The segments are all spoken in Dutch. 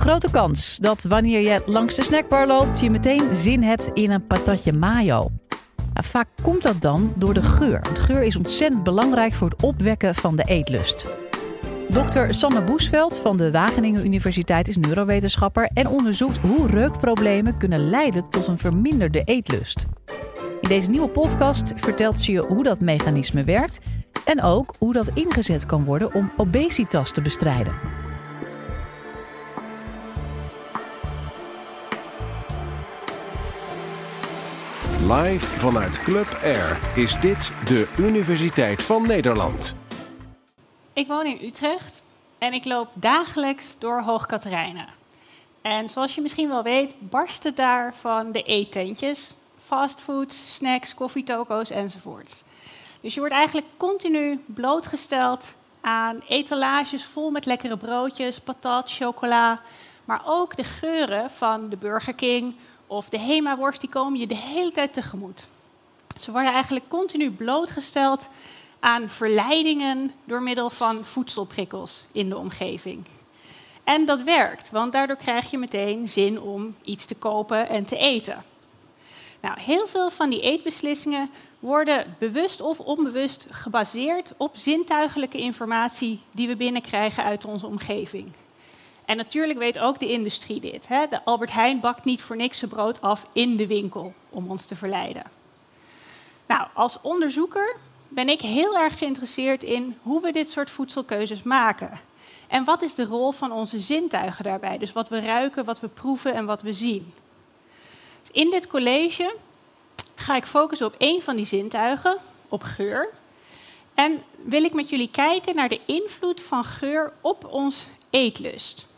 Grote kans dat wanneer je langs de snackbar loopt, je meteen zin hebt in een patatje mayo. vaak komt dat dan door de geur. Want geur is ontzettend belangrijk voor het opwekken van de eetlust. Dr. Sanne Boesveld van de Wageningen Universiteit is neurowetenschapper en onderzoekt hoe reukproblemen kunnen leiden tot een verminderde eetlust. In deze nieuwe podcast vertelt ze je hoe dat mechanisme werkt en ook hoe dat ingezet kan worden om obesitas te bestrijden. Live vanuit Club Air is dit de Universiteit van Nederland. Ik woon in Utrecht en ik loop dagelijks door Hoog Katerijnen. En zoals je misschien wel weet, barsten daar van de eettentjes. Fastfoods, snacks, koffietoko's enzovoort. Dus je wordt eigenlijk continu blootgesteld aan etalages vol met lekkere broodjes, patat, chocola. Maar ook de geuren van de Burger King of de Hema-worst, die komen je de hele tijd tegemoet. Ze worden eigenlijk continu blootgesteld aan verleidingen door middel van voedselprikkels in de omgeving. En dat werkt, want daardoor krijg je meteen zin om iets te kopen en te eten. Nou, heel veel van die eetbeslissingen worden bewust of onbewust gebaseerd op zintuigelijke informatie die we binnenkrijgen uit onze omgeving. En natuurlijk weet ook de industrie dit. Hè? De Albert Heijn bakt niet voor niks zijn brood af in de winkel om ons te verleiden. Nou, als onderzoeker ben ik heel erg geïnteresseerd in hoe we dit soort voedselkeuzes maken. En wat is de rol van onze zintuigen daarbij? Dus wat we ruiken, wat we proeven en wat we zien. Dus in dit college ga ik focussen op één van die zintuigen, op geur. En wil ik met jullie kijken naar de invloed van geur op ons eetlust.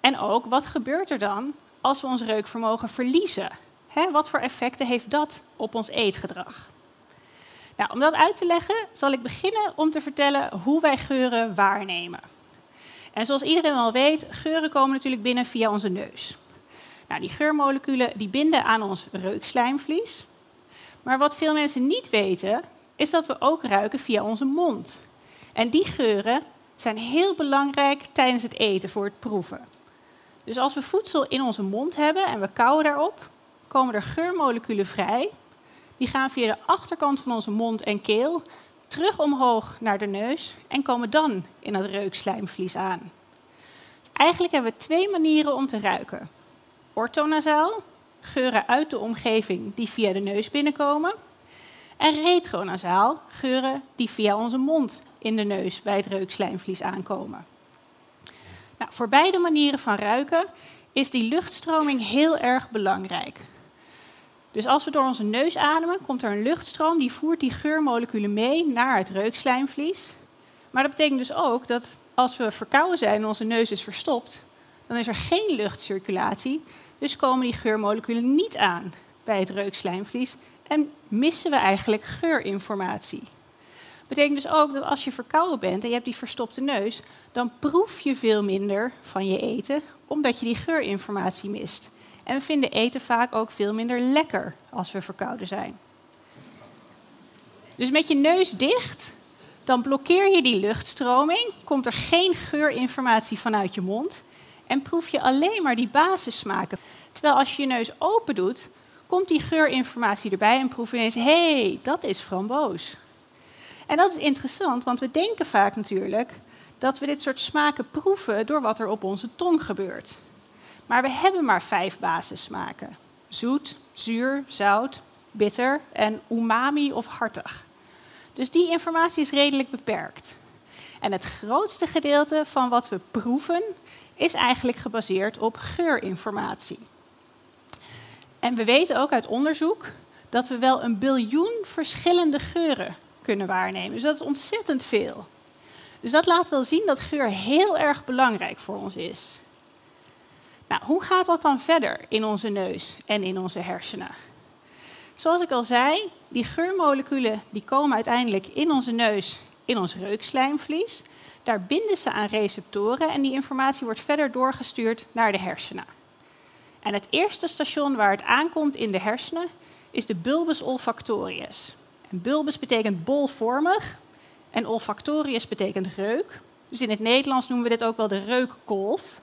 En ook wat gebeurt er dan als we ons reukvermogen verliezen? wat voor effecten heeft dat op ons eetgedrag? Nou, om dat uit te leggen, zal ik beginnen om te vertellen hoe wij geuren waarnemen. En zoals iedereen wel weet, geuren komen natuurlijk binnen via onze neus. Nou, die geurmoleculen die binden aan ons reukslijmvlies. Maar wat veel mensen niet weten, is dat we ook ruiken via onze mond. En die geuren zijn heel belangrijk tijdens het eten voor het proeven. Dus als we voedsel in onze mond hebben en we kauwen daarop, komen er geurmoleculen vrij. Die gaan via de achterkant van onze mond en keel terug omhoog naar de neus en komen dan in het reukslijmvlies aan. Eigenlijk hebben we twee manieren om te ruiken. Orthonasaal, geuren uit de omgeving die via de neus binnenkomen. En retronasaal, geuren die via onze mond in de neus bij het reukslijmvlies aankomen. Nou, voor beide manieren van ruiken is die luchtstroming heel erg belangrijk. Dus als we door onze neus ademen, komt er een luchtstroom die voert die geurmoleculen mee naar het reukslijmvlies. Maar dat betekent dus ook dat als we verkouden zijn en onze neus is verstopt, dan is er geen luchtcirculatie. Dus komen die geurmoleculen niet aan bij het reukslijmvlies en missen we eigenlijk geurinformatie betekent dus ook dat als je verkouden bent en je hebt die verstopte neus, dan proef je veel minder van je eten, omdat je die geurinformatie mist. En we vinden eten vaak ook veel minder lekker als we verkouden zijn. Dus met je neus dicht, dan blokkeer je die luchtstroming, komt er geen geurinformatie vanuit je mond en proef je alleen maar die basissmaken. Terwijl als je je neus open doet, komt die geurinformatie erbij en proef je ineens, hé, hey, dat is framboos. En dat is interessant, want we denken vaak natuurlijk dat we dit soort smaken proeven door wat er op onze tong gebeurt. Maar we hebben maar vijf basissmaken: zoet, zuur, zout, bitter en umami of hartig. Dus die informatie is redelijk beperkt. En het grootste gedeelte van wat we proeven is eigenlijk gebaseerd op geurinformatie. En we weten ook uit onderzoek dat we wel een biljoen verschillende geuren kunnen waarnemen. Dus dat is ontzettend veel. Dus dat laat wel zien dat geur heel erg belangrijk voor ons is. Nou, hoe gaat dat dan verder in onze neus en in onze hersenen? Zoals ik al zei, die geurmoleculen die komen uiteindelijk in onze neus, in ons reukslijmvlies. Daar binden ze aan receptoren en die informatie wordt verder doorgestuurd naar de hersenen. En het eerste station waar het aankomt in de hersenen is de bulbus olfactorius bulbus betekent bolvormig en olfactorius betekent reuk. Dus in het Nederlands noemen we dit ook wel de reukkolf.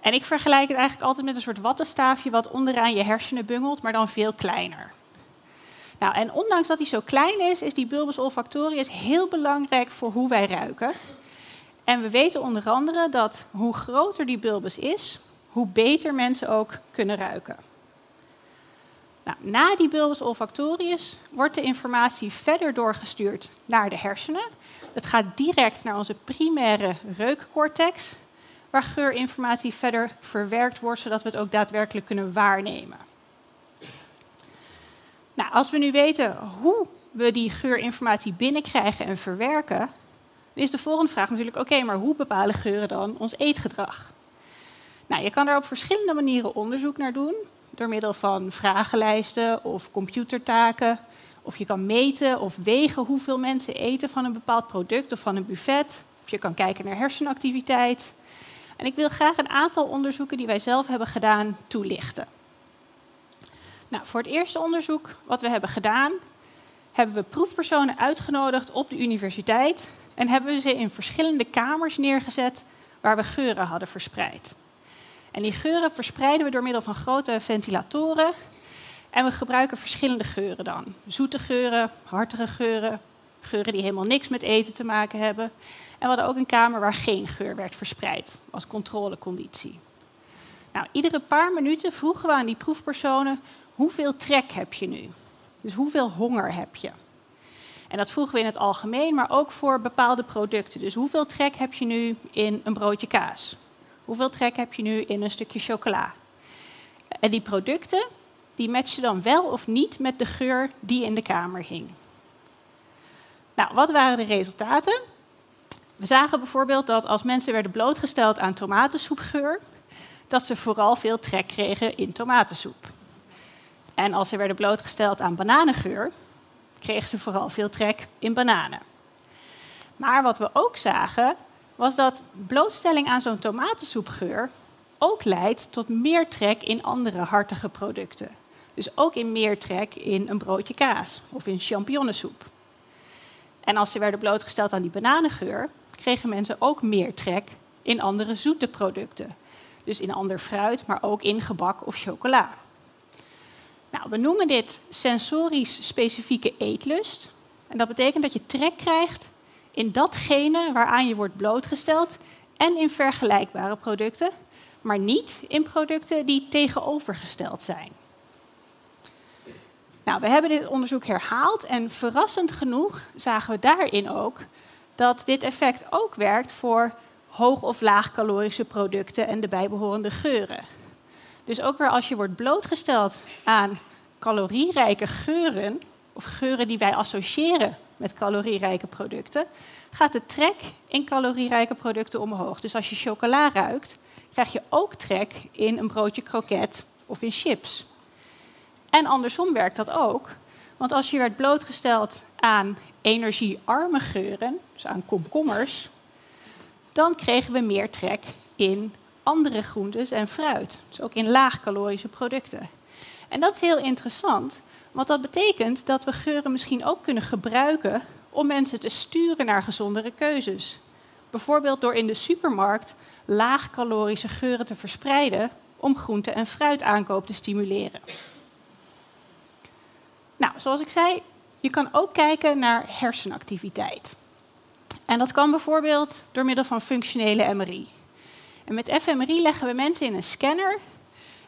En ik vergelijk het eigenlijk altijd met een soort wattenstaafje wat onderaan je hersenen bungelt, maar dan veel kleiner. Nou, en ondanks dat hij zo klein is, is die bulbus olfactorius heel belangrijk voor hoe wij ruiken. En we weten onder andere dat hoe groter die bulbus is, hoe beter mensen ook kunnen ruiken. Nou, na die bulbus olfactorius wordt de informatie verder doorgestuurd naar de hersenen. Het gaat direct naar onze primaire reukcortex, waar geurinformatie verder verwerkt wordt, zodat we het ook daadwerkelijk kunnen waarnemen. Nou, als we nu weten hoe we die geurinformatie binnenkrijgen en verwerken, dan is de volgende vraag natuurlijk: oké, maar hoe bepalen geuren dan ons eetgedrag? Nou, je kan daar op verschillende manieren onderzoek naar doen, door middel van vragenlijsten of computertaken. Of je kan meten of wegen hoeveel mensen eten van een bepaald product of van een buffet. Of je kan kijken naar hersenactiviteit. En ik wil graag een aantal onderzoeken die wij zelf hebben gedaan toelichten. Nou, voor het eerste onderzoek wat we hebben gedaan, hebben we proefpersonen uitgenodigd op de universiteit en hebben we ze in verschillende kamers neergezet waar we geuren hadden verspreid. En die geuren verspreiden we door middel van grote ventilatoren. En we gebruiken verschillende geuren dan. Zoete geuren, hartige geuren, geuren die helemaal niks met eten te maken hebben. En we hadden ook een kamer waar geen geur werd verspreid, als controleconditie. Nou, iedere paar minuten vroegen we aan die proefpersonen hoeveel trek heb je nu? Dus hoeveel honger heb je? En dat vroegen we in het algemeen, maar ook voor bepaalde producten. Dus hoeveel trek heb je nu in een broodje kaas? Hoeveel trek heb je nu in een stukje chocola? En die producten, die matchen dan wel of niet met de geur die in de kamer hing. Nou, wat waren de resultaten? We zagen bijvoorbeeld dat als mensen werden blootgesteld aan tomatensoepgeur, dat ze vooral veel trek kregen in tomatensoep. En als ze werden blootgesteld aan bananengeur, kregen ze vooral veel trek in bananen. Maar wat we ook zagen, was dat blootstelling aan zo'n tomatensoepgeur ook leidt tot meer trek in andere hartige producten. Dus ook in meer trek in een broodje kaas of in champignonsoep. En als ze werden blootgesteld aan die bananengeur, kregen mensen ook meer trek in andere zoete producten. Dus in ander fruit, maar ook in gebak of chocola. Nou, we noemen dit sensorisch specifieke eetlust. En dat betekent dat je trek krijgt in datgene waaraan je wordt blootgesteld en in vergelijkbare producten, maar niet in producten die tegenovergesteld zijn. Nou, we hebben dit onderzoek herhaald en verrassend genoeg zagen we daarin ook dat dit effect ook werkt voor hoog- of laagcalorische producten en de bijbehorende geuren. Dus ook weer als je wordt blootgesteld aan calorierijke geuren, of geuren die wij associëren met calorierijke producten, gaat de trek in calorierijke producten omhoog. Dus als je chocola ruikt, krijg je ook trek in een broodje kroket of in chips. En andersom werkt dat ook. Want als je werd blootgesteld aan energiearme geuren, dus aan komkommers, dan kregen we meer trek in andere groentes en fruit. Dus ook in laagcalorische producten. En dat is heel interessant, want dat betekent dat we geuren misschien ook kunnen gebruiken om mensen te sturen naar gezondere keuzes. Bijvoorbeeld door in de supermarkt laagcalorische geuren te verspreiden om groente- en fruitaankoop te stimuleren. Nou, zoals ik zei, je kan ook kijken naar hersenactiviteit. En dat kan bijvoorbeeld door middel van functionele MRI. En met fMRI leggen we mensen in een scanner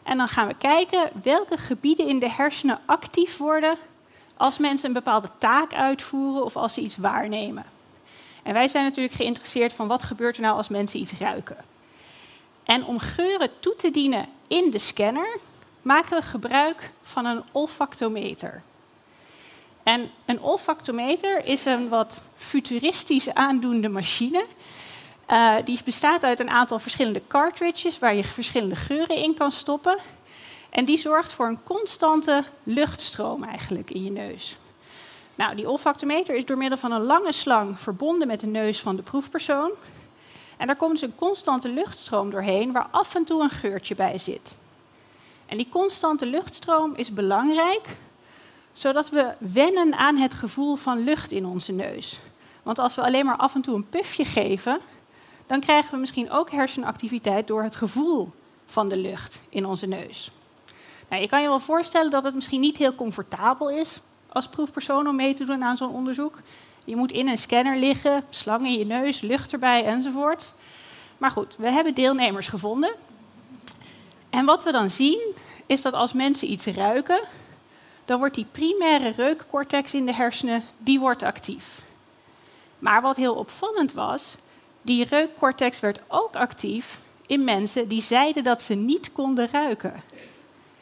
en dan gaan we kijken welke gebieden in de hersenen actief worden als mensen een bepaalde taak uitvoeren of als ze iets waarnemen. En wij zijn natuurlijk geïnteresseerd van wat gebeurt er nou als mensen iets ruiken. En om geuren toe te dienen in de scanner maken we gebruik van een olfactometer. En een olfactometer is een wat futuristisch aandoende machine. Uh, die bestaat uit een aantal verschillende cartridges waar je verschillende geuren in kan stoppen. En die zorgt voor een constante luchtstroom eigenlijk in je neus. Nou, die olfactometer is door middel van een lange slang verbonden met de neus van de proefpersoon. En daar komt dus een constante luchtstroom doorheen waar af en toe een geurtje bij zit. En die constante luchtstroom is belangrijk zodat we wennen aan het gevoel van lucht in onze neus. Want als we alleen maar af en toe een pufje geven, dan krijgen we misschien ook hersenactiviteit door het gevoel van de lucht in onze neus. Nou, je kan je wel voorstellen dat het misschien niet heel comfortabel is als proefpersoon om mee te doen aan zo'n onderzoek. Je moet in een scanner liggen, slang in je neus, lucht erbij enzovoort. Maar goed, we hebben deelnemers gevonden. En wat we dan zien, is dat als mensen iets ruiken, dan wordt die primaire reukcortex in de hersenen, die wordt actief. Maar wat heel opvallend was, die reukcortex werd ook actief in mensen die zeiden dat ze niet konden ruiken.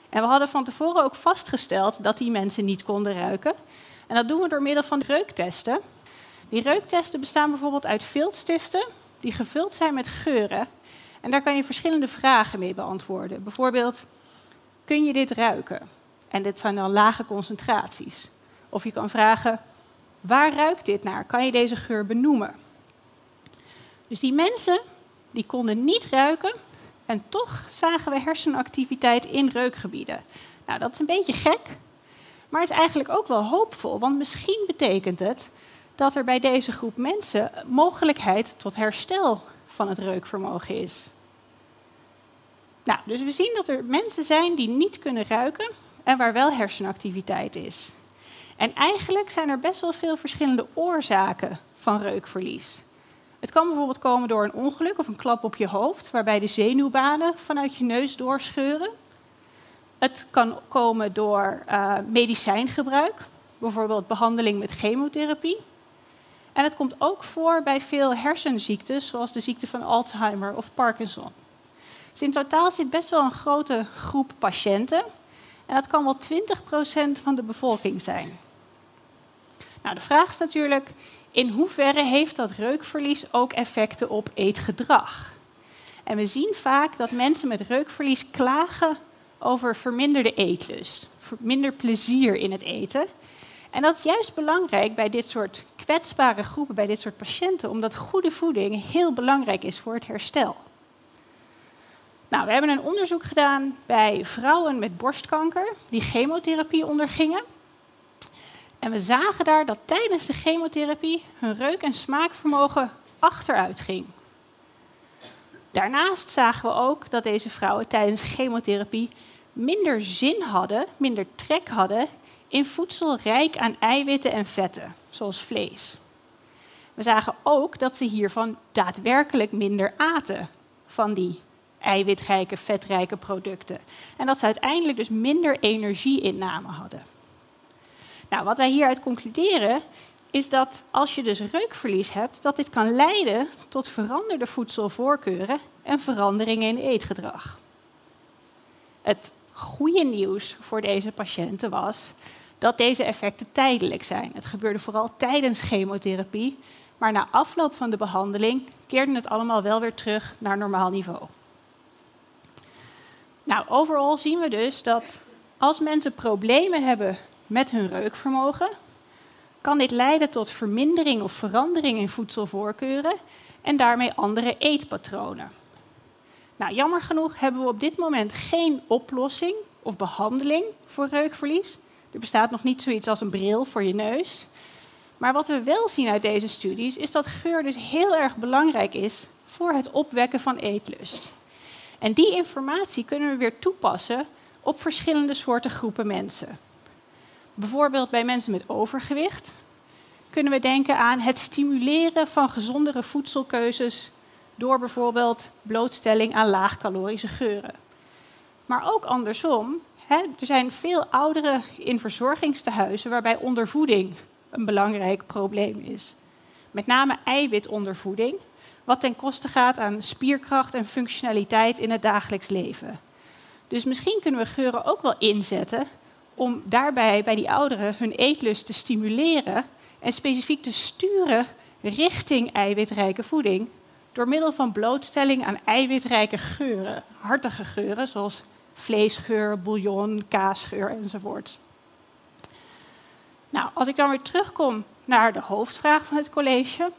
En we hadden van tevoren ook vastgesteld dat die mensen niet konden ruiken. En dat doen we door middel van reuktesten. Die reuktesten bestaan bijvoorbeeld uit viltstiften die gevuld zijn met geuren. En daar kan je verschillende vragen mee beantwoorden. Bijvoorbeeld, kun je dit ruiken? En dit zijn dan lage concentraties. Of je kan vragen, waar ruikt dit naar? Kan je deze geur benoemen? Dus die mensen die konden niet ruiken en toch zagen we hersenactiviteit in reukgebieden. Nou, dat is een beetje gek, maar het is eigenlijk ook wel hoopvol, want misschien betekent het dat er bij deze groep mensen mogelijkheid tot herstel van het reukvermogen is. Nou, dus we zien dat er mensen zijn die niet kunnen ruiken en waar wel hersenactiviteit is. En eigenlijk zijn er best wel veel verschillende oorzaken van reukverlies. Het kan bijvoorbeeld komen door een ongeluk of een klap op je hoofd, waarbij de zenuwbanen vanuit je neus doorscheuren. Het kan komen door uh, medicijngebruik, bijvoorbeeld behandeling met chemotherapie. En het komt ook voor bij veel hersenziektes, zoals de ziekte van Alzheimer of Parkinson. Dus in totaal zit best wel een grote groep patiënten. En dat kan wel 20% van de bevolking zijn. Nou, de vraag is natuurlijk, in hoeverre heeft dat reukverlies ook effecten op eetgedrag? En we zien vaak dat mensen met reukverlies klagen over verminderde eetlust, minder plezier in het eten. En dat is juist belangrijk bij dit soort kwetsbare groepen, bij dit soort patiënten, omdat goede voeding heel belangrijk is voor het herstel. Nou, we hebben een onderzoek gedaan bij vrouwen met borstkanker die chemotherapie ondergingen. En we zagen daar dat tijdens de chemotherapie hun reuk- en smaakvermogen achteruit ging. Daarnaast zagen we ook dat deze vrouwen tijdens chemotherapie minder zin hadden, minder trek hadden in voedsel rijk aan eiwitten en vetten, zoals vlees. We zagen ook dat ze hiervan daadwerkelijk minder aten van die eiwitrijke, vetrijke producten. En dat ze uiteindelijk dus minder energieinname hadden. Nou, wat wij hieruit concluderen is dat als je dus reukverlies hebt, dat dit kan leiden tot veranderde voedselvoorkeuren en veranderingen in eetgedrag. Het goede nieuws voor deze patiënten was dat deze effecten tijdelijk zijn. Het gebeurde vooral tijdens chemotherapie, maar na afloop van de behandeling keerde het allemaal wel weer terug naar normaal niveau. Nou, overal zien we dus dat als mensen problemen hebben met hun reukvermogen, kan dit leiden tot vermindering of verandering in voedselvoorkeuren en daarmee andere eetpatronen. Nou, jammer genoeg hebben we op dit moment geen oplossing of behandeling voor reukverlies. Er bestaat nog niet zoiets als een bril voor je neus. Maar wat we wel zien uit deze studies is dat geur dus heel erg belangrijk is voor het opwekken van eetlust. En die informatie kunnen we weer toepassen op verschillende soorten groepen mensen. Bijvoorbeeld bij mensen met overgewicht kunnen we denken aan het stimuleren van gezondere voedselkeuzes door bijvoorbeeld blootstelling aan laagcalorische geuren. Maar ook andersom, hè, er zijn veel ouderen in verzorgingstehuizen waarbij ondervoeding een belangrijk probleem is. Met name eiwitondervoeding, wat ten koste gaat aan spierkracht en functionaliteit in het dagelijks leven. Dus misschien kunnen we geuren ook wel inzetten om daarbij bij die ouderen hun eetlust te stimuleren en specifiek te sturen richting eiwitrijke voeding door middel van blootstelling aan eiwitrijke geuren, hartige geuren zoals vleesgeur, bouillon, kaasgeur enzovoort. Nou, als ik dan weer terugkom naar de hoofdvraag van het college,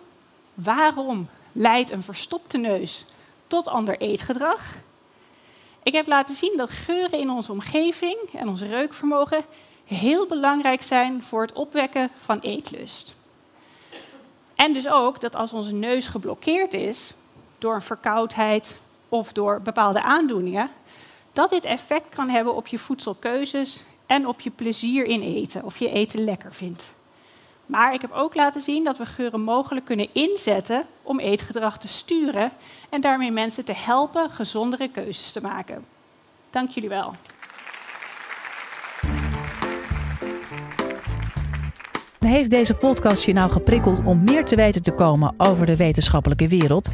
waarom leidt een verstopte neus tot ander eetgedrag? Ik heb laten zien dat geuren in onze omgeving en ons reukvermogen heel belangrijk zijn voor het opwekken van eetlust. En dus ook dat als onze neus geblokkeerd is door een verkoudheid, of door bepaalde aandoeningen, dat dit effect kan hebben op je voedselkeuzes en op je plezier in eten, of je eten lekker vindt. Maar ik heb ook laten zien dat we geuren mogelijk kunnen inzetten om eetgedrag te sturen en daarmee mensen te helpen gezondere keuzes te maken. Dank jullie wel. Heeft deze podcast je nou geprikkeld om meer te weten te komen over de wetenschappelijke wereld?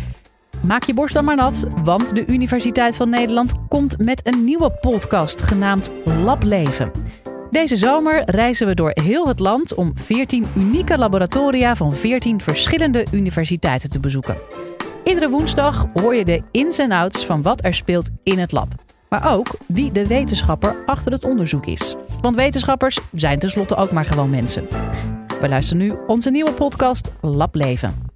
Maak je borst dan maar nat, want de Universiteit van Nederland komt met een nieuwe podcast genaamd Lableven. Deze zomer reizen we door heel het land om 14 unieke laboratoria van 14 verschillende universiteiten te bezoeken. Iedere woensdag hoor je de ins en outs van wat er speelt in het lab. Maar ook wie de wetenschapper achter het onderzoek is. Want wetenschappers zijn tenslotte ook maar gewoon mensen. We luisteren nu onze nieuwe podcast Lableven.